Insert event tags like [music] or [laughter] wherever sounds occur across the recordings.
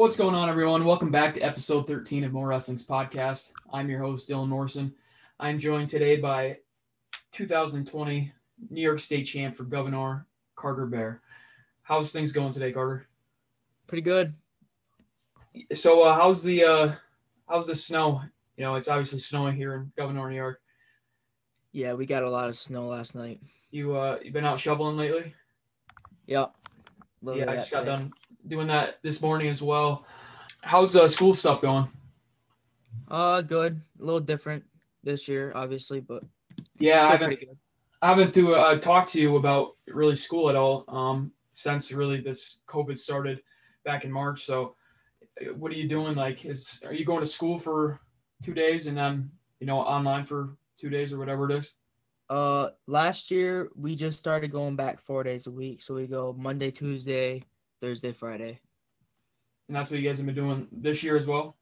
What's going on, everyone? Welcome back to episode 13 of MorWrestling's podcast. I'm your host, Dylan Morrison. I'm joined today by 2020 New York State champ for Gouverneur Carter Baer. How's things going today, Carter? Pretty good. So, uh, how's the uh, how's the snow? You know, it's obviously snowing here in Gouverneur, New York. Yeah, we got a lot of snow last night. You uh, you been out shoveling lately? Yep. Yeah, I just got done doing that this morning as well. How's uh, school stuff going? Uh, good. A little different this year, obviously, but yeah, I haven't, I haven't to uh, talk to you about really school at all um, since really this COVID started back in March. So, what are you doing? Like, is are you going to school for two days and then you know online for two days or whatever it is? Uh, last year we just started going back four days a week, so we go Monday, Tuesday, Thursday, Friday. And that's what you guys have been doing this year as well.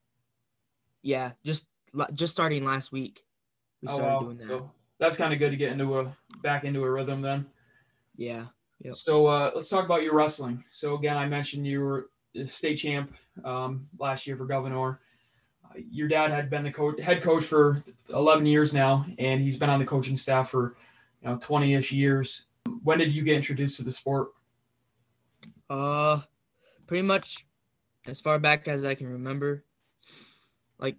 Yeah, just just starting last week. We started oh, wow. doing that. So that's kind of good to get into a back into a rhythm then. Yeah. Yep. So uh, let's talk about your wrestling. So again, I mentioned you were state champ um, last year for Gouverneur. Uh, your dad had been the coach, head coach for 11 years now, and he's been on the coaching staff for you know 20ish years. When did you get introduced to the sport? Uh, pretty much as far back as I can remember. Like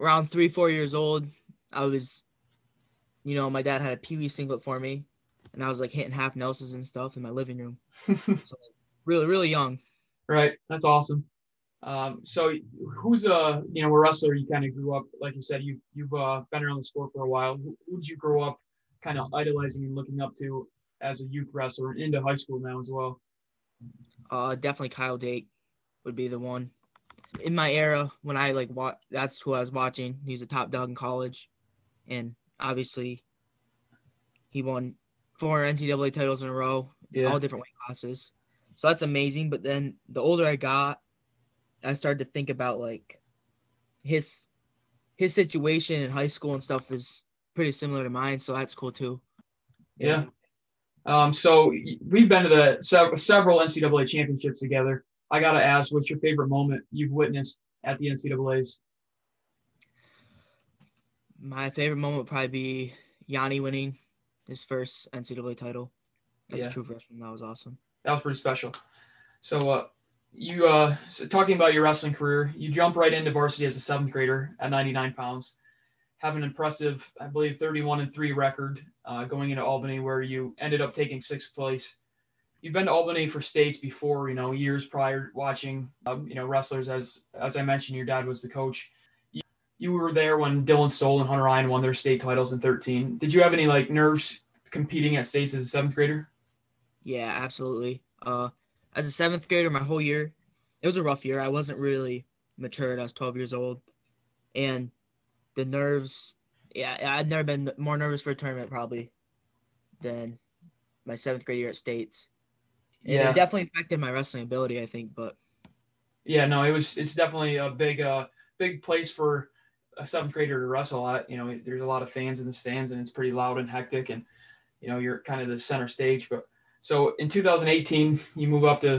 around three, four years old, I was, you know, my dad had a Pee Wee singlet for me, and I was like hitting half Nelsons and stuff in my living room. [laughs] so, really, really young. Right. That's awesome. Um, so who's a you know a wrestler you kind of grew up like you said you you've uh, been around the sport for a while. Who, who did you grow up kind of idolizing and looking up to as a youth wrestler into high school now as well? Uh, definitely Kyle Dake would be the one. In my era, when I like what that's who I was watching. He's a top dog in college, and obviously, he won four NCAA titles in a row, yeah. all different weight classes. So that's amazing. But then the older I got, I started to think about like his his situation in high school and stuff is pretty similar to mine. So that's cool too. Yeah. Um, so we've been to the several NCAA championships together. I got to ask, what's your favorite moment you've witnessed at the NCAA's? My favorite moment would probably be Yianni winning his first NCAA title as yeah. a true freshman. That was awesome. That was pretty special. So, uh, you uh, so talking about your wrestling career, you jump right into varsity as a seventh grader at 99 pounds have an impressive, I believe, 31 and three record uh, going into Albany, where you ended up taking sixth place. You've been to Albany for states before, you know, years prior, watching, um, you know, wrestlers. As as I mentioned, your dad was the coach. You, you were there when Dylan Stoll and Hunter Ryan won their state titles in 13. Did you have any like nerves competing at states as a seventh grader? Yeah, absolutely. Uh, as a seventh grader, my whole year, it was a rough year. I wasn't really matured. I was 12 years old, and the nerves. Yeah, I've never been more nervous for a tournament probably than my seventh grade year at States. And yeah. it definitely affected my wrestling ability, I think. But yeah, no, it was. It's definitely a big, uh, big place for a seventh grader to wrestle at. You know, there's a lot of fans in the stands, and it's pretty loud and hectic, and you know, you're kind of the center stage. But so in 2018, you move up to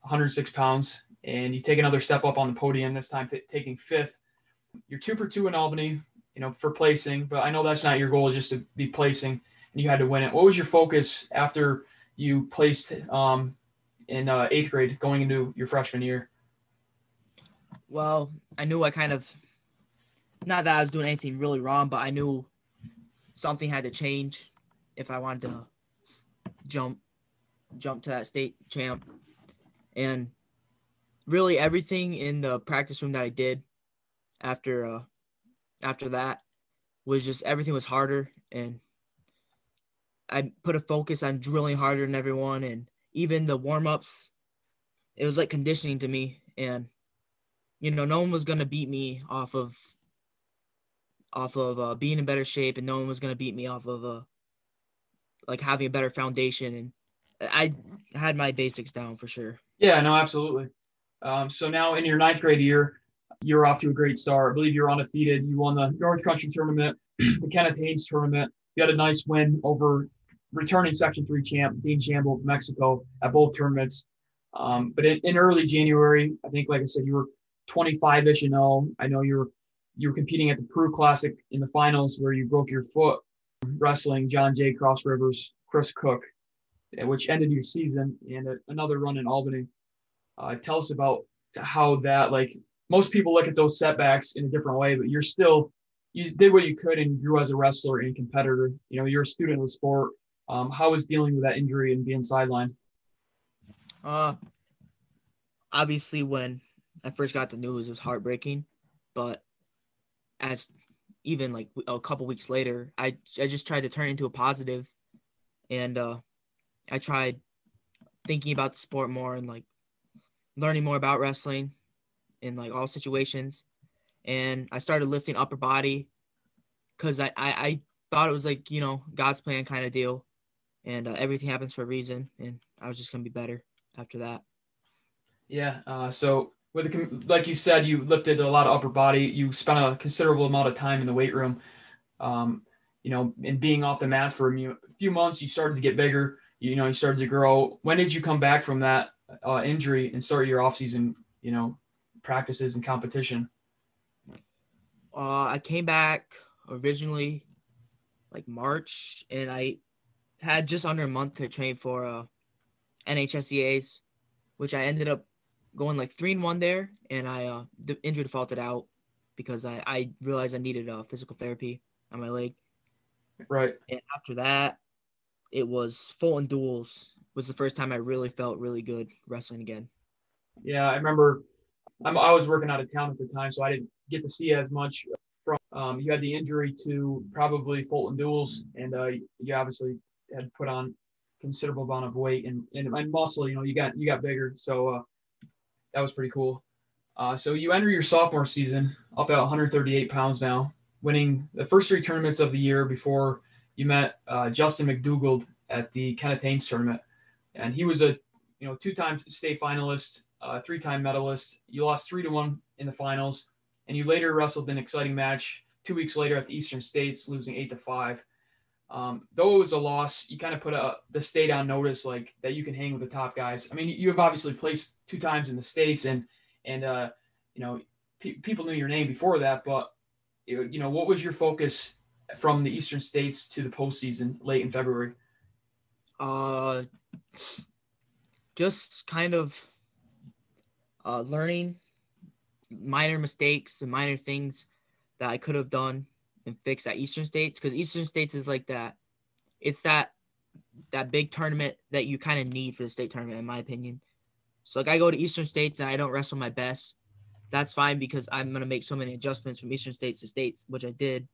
106 pounds, and you take another step up on the podium. This time, t- taking fifth you're two for two in Albany, you know, for placing, but I know that's not your goal, just to be placing, and you had to win it. What was your focus after you placed um, in uh, eighth grade going into your freshman year? Well, I knew I kind of, not that I was doing anything really wrong, but I knew something had to change if I wanted to jump jump to that state champ. And really everything in the practice room that I did after uh after that was just everything was harder. And I put a focus on drilling harder than everyone. And even the warm-ups it was like conditioning to me. And you know no one was to beat me off of off of uh, being in better shape. And no one was to beat me off of uh like having a better foundation. And I had my basics down for sure. Yeah, no, absolutely. Um, so now in your ninth grade year, you're off to a great start. I believe you're undefeated. You won the North Country tournament, the Kenneth Haynes tournament. You had a nice win over returning Section 3 champ Dean Shamble of Mexico at both tournaments. Um, but in, in, early January, I think, like I said, you were 25 ish and 0. I know you were you were competing at the Peru Classic in the finals where you broke your foot wrestling John Jay Cross Rivers, Chris Cook, which ended your season, and another run in Albany. Uh, tell us about how that like most people look at those setbacks in a different way, but you're still you did what you could and grew as a wrestler and competitor. You know, you're a student of the sport. Um, how was dealing with that injury and being sidelined? Uh, obviously, when I first got the news, it was heartbreaking. But as even like a couple weeks later, I I just tried to turn into a positive, and uh, I tried thinking about the sport more and like learning more about wrestling in like all situations and I started lifting upper body because I, I, I thought it was like you know God's plan kind of deal, and uh, everything happens for a reason, and I was just gonna be better after that. Yeah. Uh, so with the, like you said, you lifted a lot of upper body. You spent a considerable amount of time in the weight room. Um, you know, and being off the mat for a few months, you started to get bigger. You know, you started to grow. When did you come back from that uh, injury and start your off season? You know, practices and competition. Uh, I came back originally like March, and I had just under a month to train for uh, NHSCA's, which I ended up going like three and one there, and I uh, the injury defaulted out because I I realized I needed uh, physical therapy on my leg. Right. And after that, it was Fulton duels was the first time I really felt really good wrestling again. Yeah, I remember. I'm, I was working out of town at the time, so I didn't get to see as much from. Um, you had the injury to probably Fulton duels, and uh, you obviously had put on considerable amount of weight and, and, muscle. You know, you got you got bigger, so uh, that was pretty cool. Uh, so you enter your sophomore season up at 138 pounds now, winning the first three tournaments of the year before you met uh, Justin McDougald at the Kenneth Haynes tournament, and he was a you know two-time state finalist, uh, three-time medalist. You lost three to one in the finals and you later wrestled an exciting match two weeks later at the Eastern States, losing eight to five. Um, though it was a loss, you kind of put a, the state on notice, like that you can hang with the top guys. I mean, you have obviously placed two times in the states, and and uh, you know pe- people knew your name before that. But you know, what was your focus from the Eastern States to the postseason late in February? Uh, just kind of uh, learning minor mistakes and minor things that I could have done and fixed at Eastern States because Eastern States is like that. It's that that big tournament that you kind of need for the state tournament, in my opinion. So like I go to Eastern States and I don't wrestle my best. That's fine because I'm gonna make so many adjustments from Eastern States to States, which I did,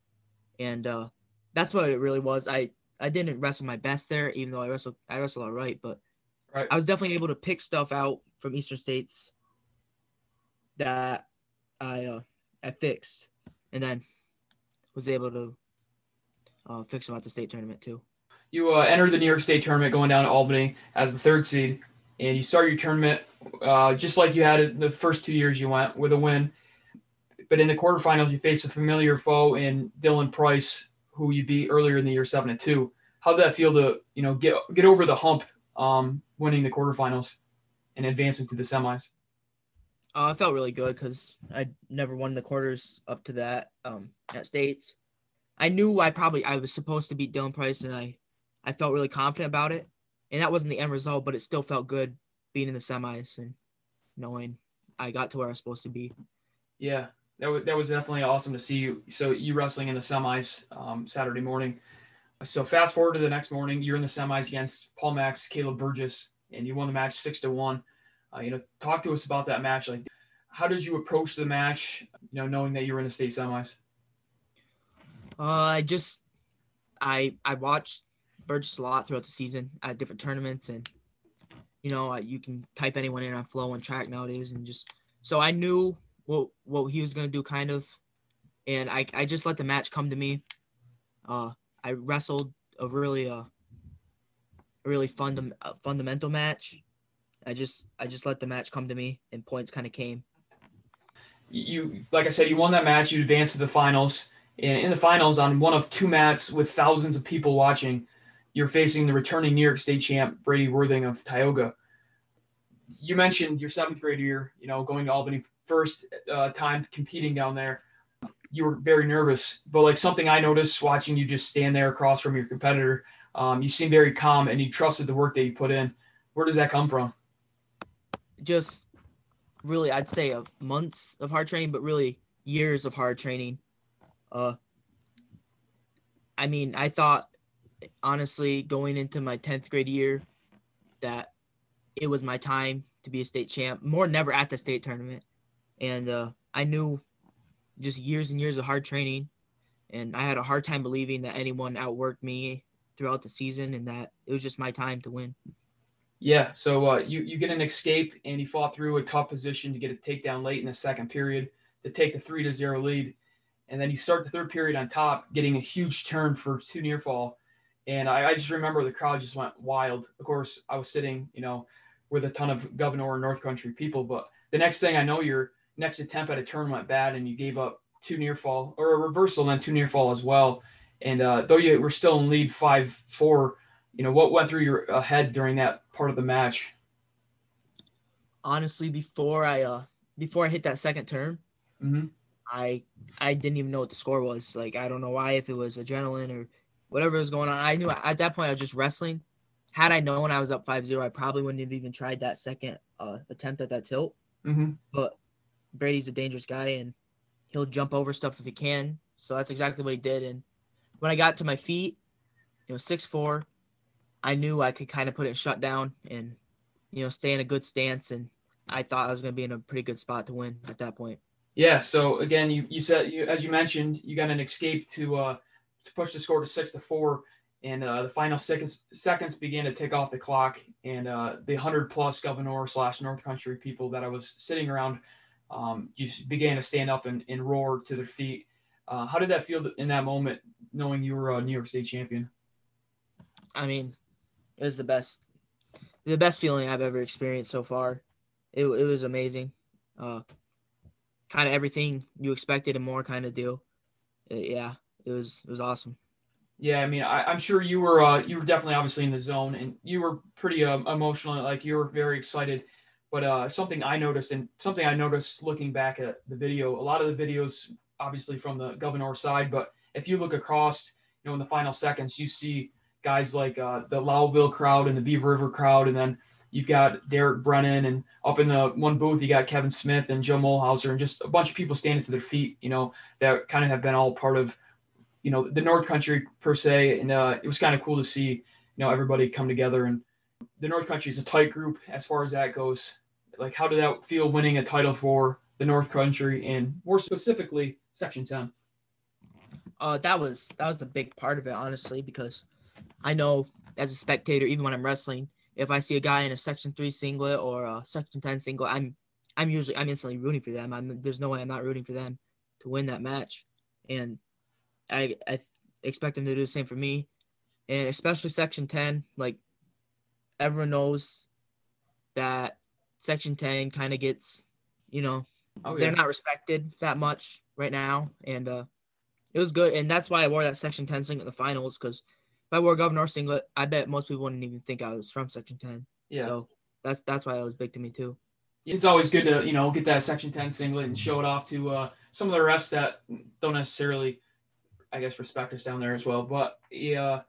and uh, that's what it really was. I I didn't wrestle my best there, even though I wrestled I wrestled all right, but right. I was definitely able to pick stuff out from Eastern States that I uh, I fixed, and then was able to uh, fix them at the state tournament too. You uh, entered the New York State tournament going down to Albany as the third seed, and you started your tournament uh, just like you had it the first two years you went with a win. But in the quarterfinals, you faced a familiar foe in Dylan Price, who you beat earlier in the year seven to two. How did that feel to you know get get over the hump, um, winning the quarterfinals and advancing to the semis? Uh, I felt really good because I never won the quarters up to that um, at states. I knew I probably I was supposed to beat Dylan Price, and I I felt really confident about it. And that wasn't the end result, but it still felt good being in the semis and knowing I got to where I was supposed to be. Yeah, that was that was definitely awesome to see you. So you wrestling in the semis um, Saturday morning. So fast forward to the next morning, you're in the semis against Pal-Mac, Caleb Burgess, and you won the match six to one. Uh, you know, talk to us about that match. Like, how did you approach the match? You know, knowing that you were in the state semis. Uh, I just, I I watched Burgess a lot throughout the season at different tournaments, and you know, you can type anyone in on FloOneTrack nowadays, and just so I knew what what he was gonna do, kind of, and I I just let the match come to me. Uh, I wrestled a really uh, a really fund- fundamental match I just I just let the match come to me, and points kind of came. You like I said, you won that match. You advanced to the finals, and in the finals, on one of two mats with thousands of people watching, you're facing the returning New York State champ Brady Worthing of Tioga. you mentioned your seventh grade year, you know, going to Albany first uh, time competing down there. You were very nervous, but like something I noticed watching you just stand there across from your competitor, um, you seem very calm and you trusted the work that you put in. Where does that come from? Just really, I'd say of months of hard training, but really years of hard training. Uh, I mean, I thought honestly going into my 10th grade year that it was my time to be a state champ. More never at the state tournament. And uh, I knew just years and years of hard training. And I had a hard time believing that anyone outworked me throughout the season and that it was just my time to win. Yeah. So uh, you, you get an escape and you fought through a tough position to get a takedown late in the second period to take the three to zero lead. And then you start the third period on top, getting a huge turn for two near fall. And I, I just remember the crowd just went wild. Of course, I was sitting, you know, with a ton of Gouverneur and North Country people. But the next thing I know, your next attempt at a turn went bad and you gave up two near fall or a reversal and then two near fall as well. And uh, though you were still in lead five four, you know what went through your uh, head during that part of the match? Honestly, before I uh before I hit that second turn, mm-hmm. I I didn't even know what the score was. Like I don't know why if it was adrenaline or whatever was going on. I knew at that point I was just wrestling. Had I known I was up 5-0, I probably wouldn't have even tried that second uh, attempt at that tilt. Mm-hmm. But Brady's a dangerous guy and he'll jump over stuff if he can. So that's exactly what he did. And when I got to my feet, it was six four. I knew I could kind of put it shut down and you know stay in a good stance, and I thought I was going to be in a pretty good spot to win at that point. Yeah. So again, you you said you as you mentioned, you got an escape to uh to push the score to six to four, and uh, the final seconds seconds began to tick off the clock, and uh, the hundred plus Gouverneur slash North Country people that I was sitting around um, just began to stand up and, and roar to their feet. Uh, how did that feel in that moment, knowing you were a New York State champion? I mean, it was the best, the best feeling I've ever experienced so far. It, it was amazing. Uh, kind of everything you expected and more kind of deal. It, yeah, it was it was awesome. Yeah, I mean, I, am sure you were uh, you were definitely obviously in the zone, and you were pretty uh, emotional. Like you were very excited. But uh, something I noticed, and something I noticed looking back at the video, a lot of the videos, obviously from the Gouverneur side, but if you look across, you know, in the final seconds, you see guys like uh, the Lowville crowd and the Beaver River crowd, and then you've got Derek Brennan, and up in the one booth you got Kevin Smith and Joe Mulhauser, and just a bunch of people standing to their feet, you know, that kind of have been all part of, you know, the North Country per se, and uh, it was kind of cool to see, you know, everybody come together and the North Country is a tight group as far as that goes. Like, how did that feel winning a title for the North Country and more specifically Section 10? Uh, that was that was a big part of it, honestly, because I know as a spectator, even when I'm wrestling, if I see a guy in a Section Three singlet or a Section Ten singlet, I'm I'm usually I'm instantly rooting for them. I'm there's no way I'm not rooting for them to win that match, and I I expect them to do the same for me, and especially Section Ten. Like everyone knows that Section Ten kind of gets, you know, oh, yeah. they're not respected that much right now, and uh, it was good, and that's why I wore that Section Ten singlet in the finals because if I wore a Gouverneur singlet, I bet most people wouldn't even think I was from Section Ten. Yeah. So that's that's why it was big to me too. It's always good to you know get that Section Ten singlet and show it off to uh, some of the refs that don't necessarily, I guess, respect us down there as well. But yeah,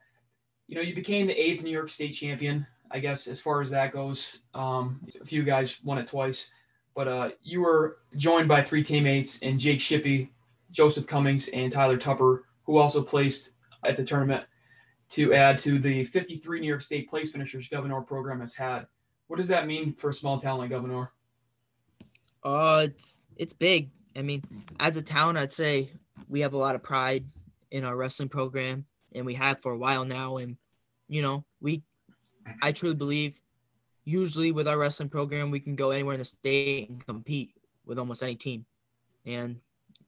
you know, you became the eighth New York State champion. I guess as far as that goes, um, a few guys won it twice, but uh, you were joined by three teammates and Jake Shippey, Joseph Cummings, and Tyler Tupper, who also placed at the tournament to add to the 53 New York State place finishers Gouverneur program has had. What does that mean for a small town like Gouverneur? Uh, it's it's big. I mean, as a town, I'd say we have a lot of pride in our wrestling program, and we have for a while now. And you know, we, I truly believe, usually with our wrestling program, we can go anywhere in the state and compete with almost any team. And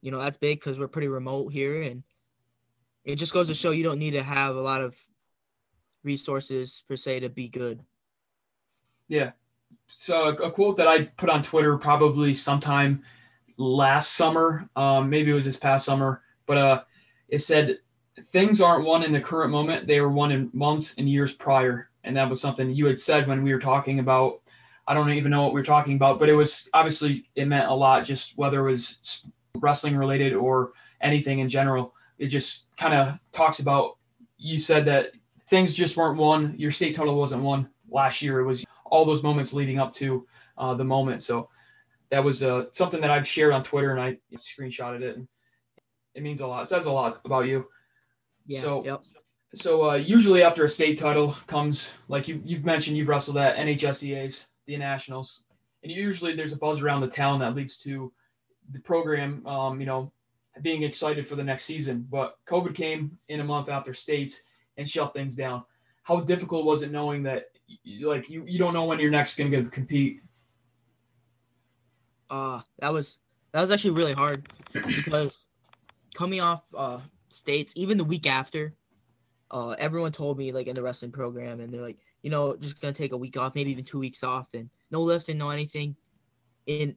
you know, that's big because we're pretty remote here, and it just goes to show you don't need to have a lot of resources per se to be good. Yeah. So a quote that I put on Twitter probably sometime last summer, um, maybe it was this past summer, but uh, it said things aren't won in the current moment; they were won in months and years prior. And that was something you had said when we were talking about I don't even know what we were talking about, but it was obviously it meant a lot. Just whether it was wrestling related or anything in general, it just kind of talks about. You said that things just weren't won. Your state title wasn't won last year. It was all those moments leading up to uh, the moment. So that was uh, something that I've shared on Twitter and I screenshotted it. And it means a lot. It says a lot about you. Yeah. So, yep. so uh, usually after a state title comes, like you, you've mentioned, you've wrestled at NHSCAs, the nationals, and usually there's a buzz around the town that leads to the program, um, you know, being excited for the next season. But COVID came in a month after states and shut things down. How difficult was it knowing that, like, you, you don't know when you're next going to compete? Uh, that was that was actually really hard because coming off uh states, even the week after, uh, everyone told me like in the wrestling program, and they're like, you know, just gonna take a week off, maybe even two weeks off, and no lifting, no anything. In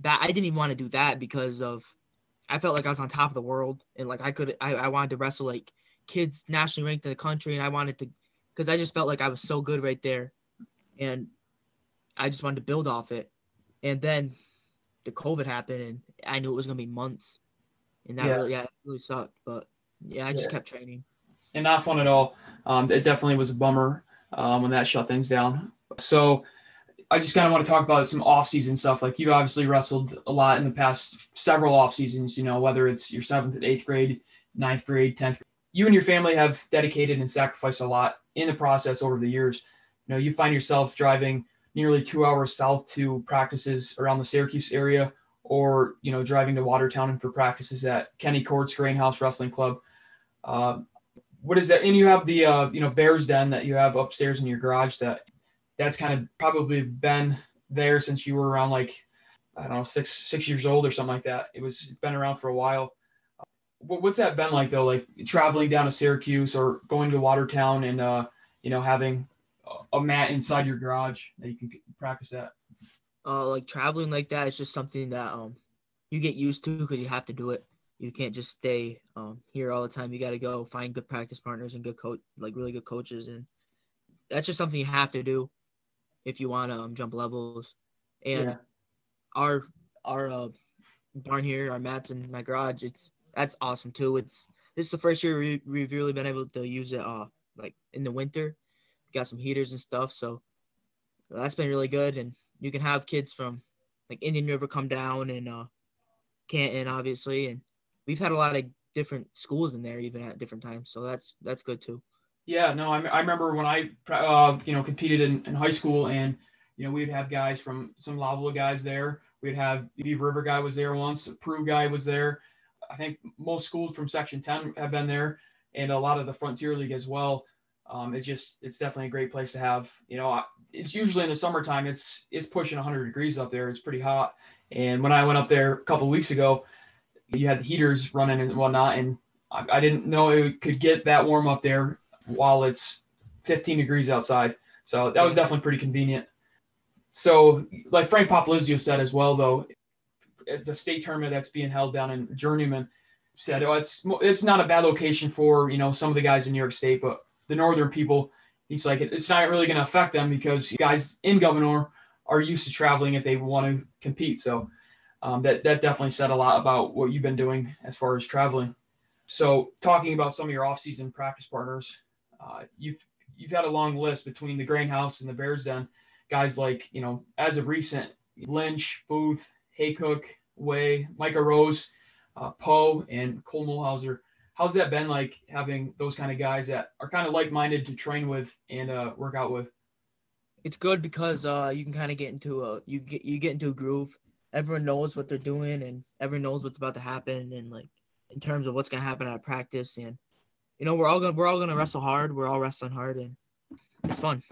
that, I didn't even want to do that because of I felt like I was on top of the world, and like I could, I, I wanted to wrestle like kids nationally ranked in the country, and I wanted to, because I just felt like I was so good right there, and I just wanted to build off it, and then the COVID happened, and I knew it was gonna be months, and that yeah. really, yeah, really sucked. But yeah, I just yeah. kept training. And not fun at all. Um, it definitely was a bummer um, when that shut things down. So I just kind of want to talk about some off-season stuff. Like you obviously wrestled a lot in the past several off seasons. You know, whether it's your seventh and eighth grade, ninth grade, tenth. You and your family have dedicated and sacrificed a lot in the process over the years. You know, you find yourself driving nearly two hours south to practices around the Syracuse area, or you know driving to Watertown and for practices at Kenny Courts Grain House Wrestling Club. Uh, what is that? And you have the uh, you know Bears Den that you have upstairs in your garage. That that's kind of probably been there since you were around like I don't know six six years old or something like that. It was it's been around for a while. What's that been like though? Like traveling down to Syracuse or going to Watertown and uh, you know having a mat inside your garage that you can practice at? Uh, like traveling like that is just something that um you get used to because you have to do it. You can't just stay um here all the time. You got to go find good practice partners and good coach, like really good coaches, and that's just something you have to do if you want to um, jump levels. And yeah. our our uh, barn here, our mats in my garage, it's that's awesome too. It's this is the first year we, we've really been able to use it uh like in the winter got some heaters and stuff. So that's been really good. And you can have kids from like Indian River come down and uh, Canton, obviously. And we've had a lot of different schools in there, even at different times. So that's that's good too. Yeah, no, I, I remember when I uh, you know competed in, in high school, and you know we'd have guys from some Lavula guys there. We'd have Beaver River guy was there once. Peru guy was there. I think most schools from Section 10 have been there, and a lot of the Frontier League as well um, it's just it's definitely a great place to have. You know, it's usually in the summertime. It's it's pushing 100 degrees up there. It's pretty hot. And when I went up there a couple weeks ago, you had the heaters running and whatnot, and I, I didn't know it could get that warm up there while it's 15 degrees outside. So that was definitely pretty convenient. So, like Frank Popolizio said as well, though, the state tournament that's being held down in Journeyman said, "Oh, it's it's not a bad location for you know some of the guys in New York State, but the northern people, he's like, it's not really going to affect them because guys in Gouverneur are used to traveling if they want to compete. So um, that that definitely said a lot about what you've been doing as far as traveling. So talking about some of your off-season practice partners, uh, you've you've had a long list between the Grain House and the Bears Den. Guys like you know, as of recent, Lynch, Booth, Haycook, Way, Micah Rose, uh, Poe, and Cole Mulhauser how's that been like having those kind of guys that are kind of like-minded to train with and uh, work out with? It's good because uh, you can kind of get into a you get you get into a groove. Everyone knows what they're doing and everyone knows what's about to happen and like in terms of what's gonna happen at practice and you know we're all gonna we're all gonna wrestle hard. We're all wrestling hard and it's fun.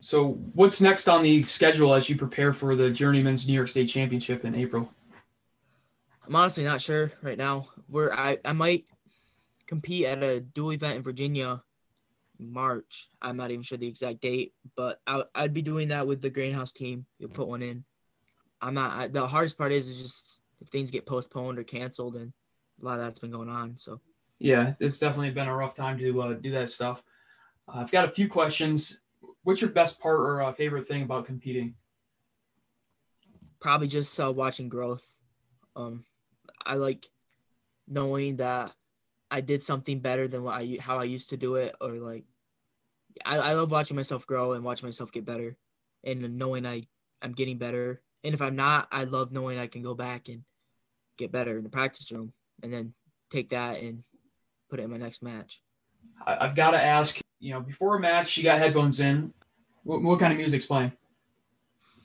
So what's next on the schedule as you prepare for the Journeyman's New York State Championship in April? I'm honestly not sure right now. We're I, I might compete at a dual event in Virginia March. I'm not even sure the exact date, but I, would be doing that with the Greenhouse team. You'll put one in. I'm not. I, the hardest part is, is just if things get postponed or canceled, and a lot of that's been going on. So. Yeah, it's definitely been a rough time to uh, do that stuff. Uh, I've got a few questions. What's your best part or uh, favorite thing about competing? probably just uh, watching growth. Um, I like knowing that I did something better than what I how I used to do it, or like I, I love watching myself grow and watching myself get better, and knowing I I'm getting better. And if I'm not, I love knowing I can go back and get better in the practice room, and then take that and put it in my next match. I've got to ask, you know, before a match, you got headphones in. What, what kind of music's playing?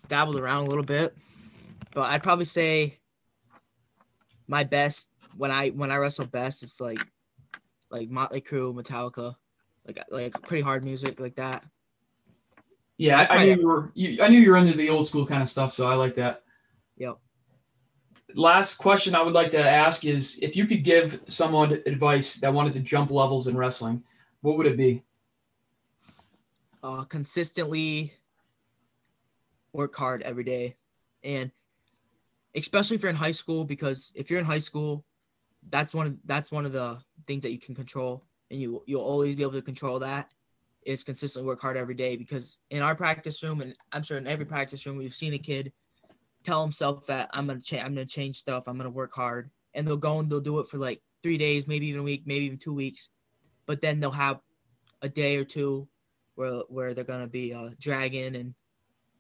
Dabbled around a little bit, but I'd probably say my best when I when I wrestle best, it's like like Motley Crue, Metallica, like like pretty hard music like that. Yeah, I, I knew you were. You, I knew you were into the old school kind of stuff, so I like that. Yep. Last question I would like to ask is if you could give someone advice that wanted to jump levels in wrestling, what would it be? Uh, consistently work hard every day, and especially if you're in high school, because if you're in high school, that's one of that's one of the things that you can control, and you you'll always be able to control that. Is consistently work hard every day because in our practice room, and I'm sure in every practice room, we've seen a kid tell himself that I'm gonna change, I'm gonna change stuff, I'm gonna work hard, and they'll go and they'll do it for like three days, maybe even a week, maybe even two weeks, but then they'll have a day or two where where they're gonna be uh, dragging and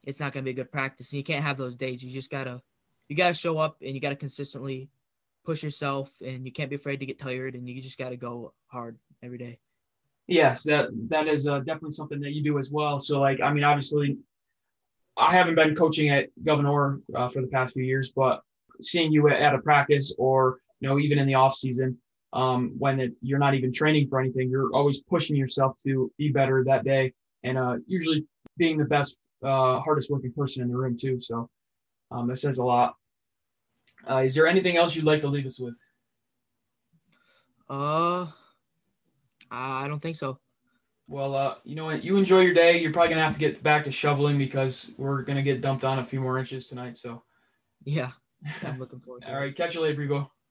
it's not gonna be a good practice. And you can't have those days. You just gotta you gotta show up and you gotta consistently push yourself and you can't be afraid to get tired and you just gotta go hard every day. Yes, that that is uh, definitely something that you do as well. So like, I mean, obviously, I haven't been coaching at Gouverneur uh, for the past few years, but seeing you at, a practice or you know even in the off season, um, when it, you're not even training for anything, you're always pushing yourself to be better that day, and uh, usually being the best, uh, hardest working person in the room too. So um, that says a lot. Uh, is there anything else you'd like to leave us with? Uh, I don't think so. Well, uh, you know what? You enjoy your day. You're probably gonna have to get back to shoveling because we're gonna get dumped on a few more inches tonight. So, yeah, [laughs] I'm looking forward. To it. All right, catch you later, Brigo.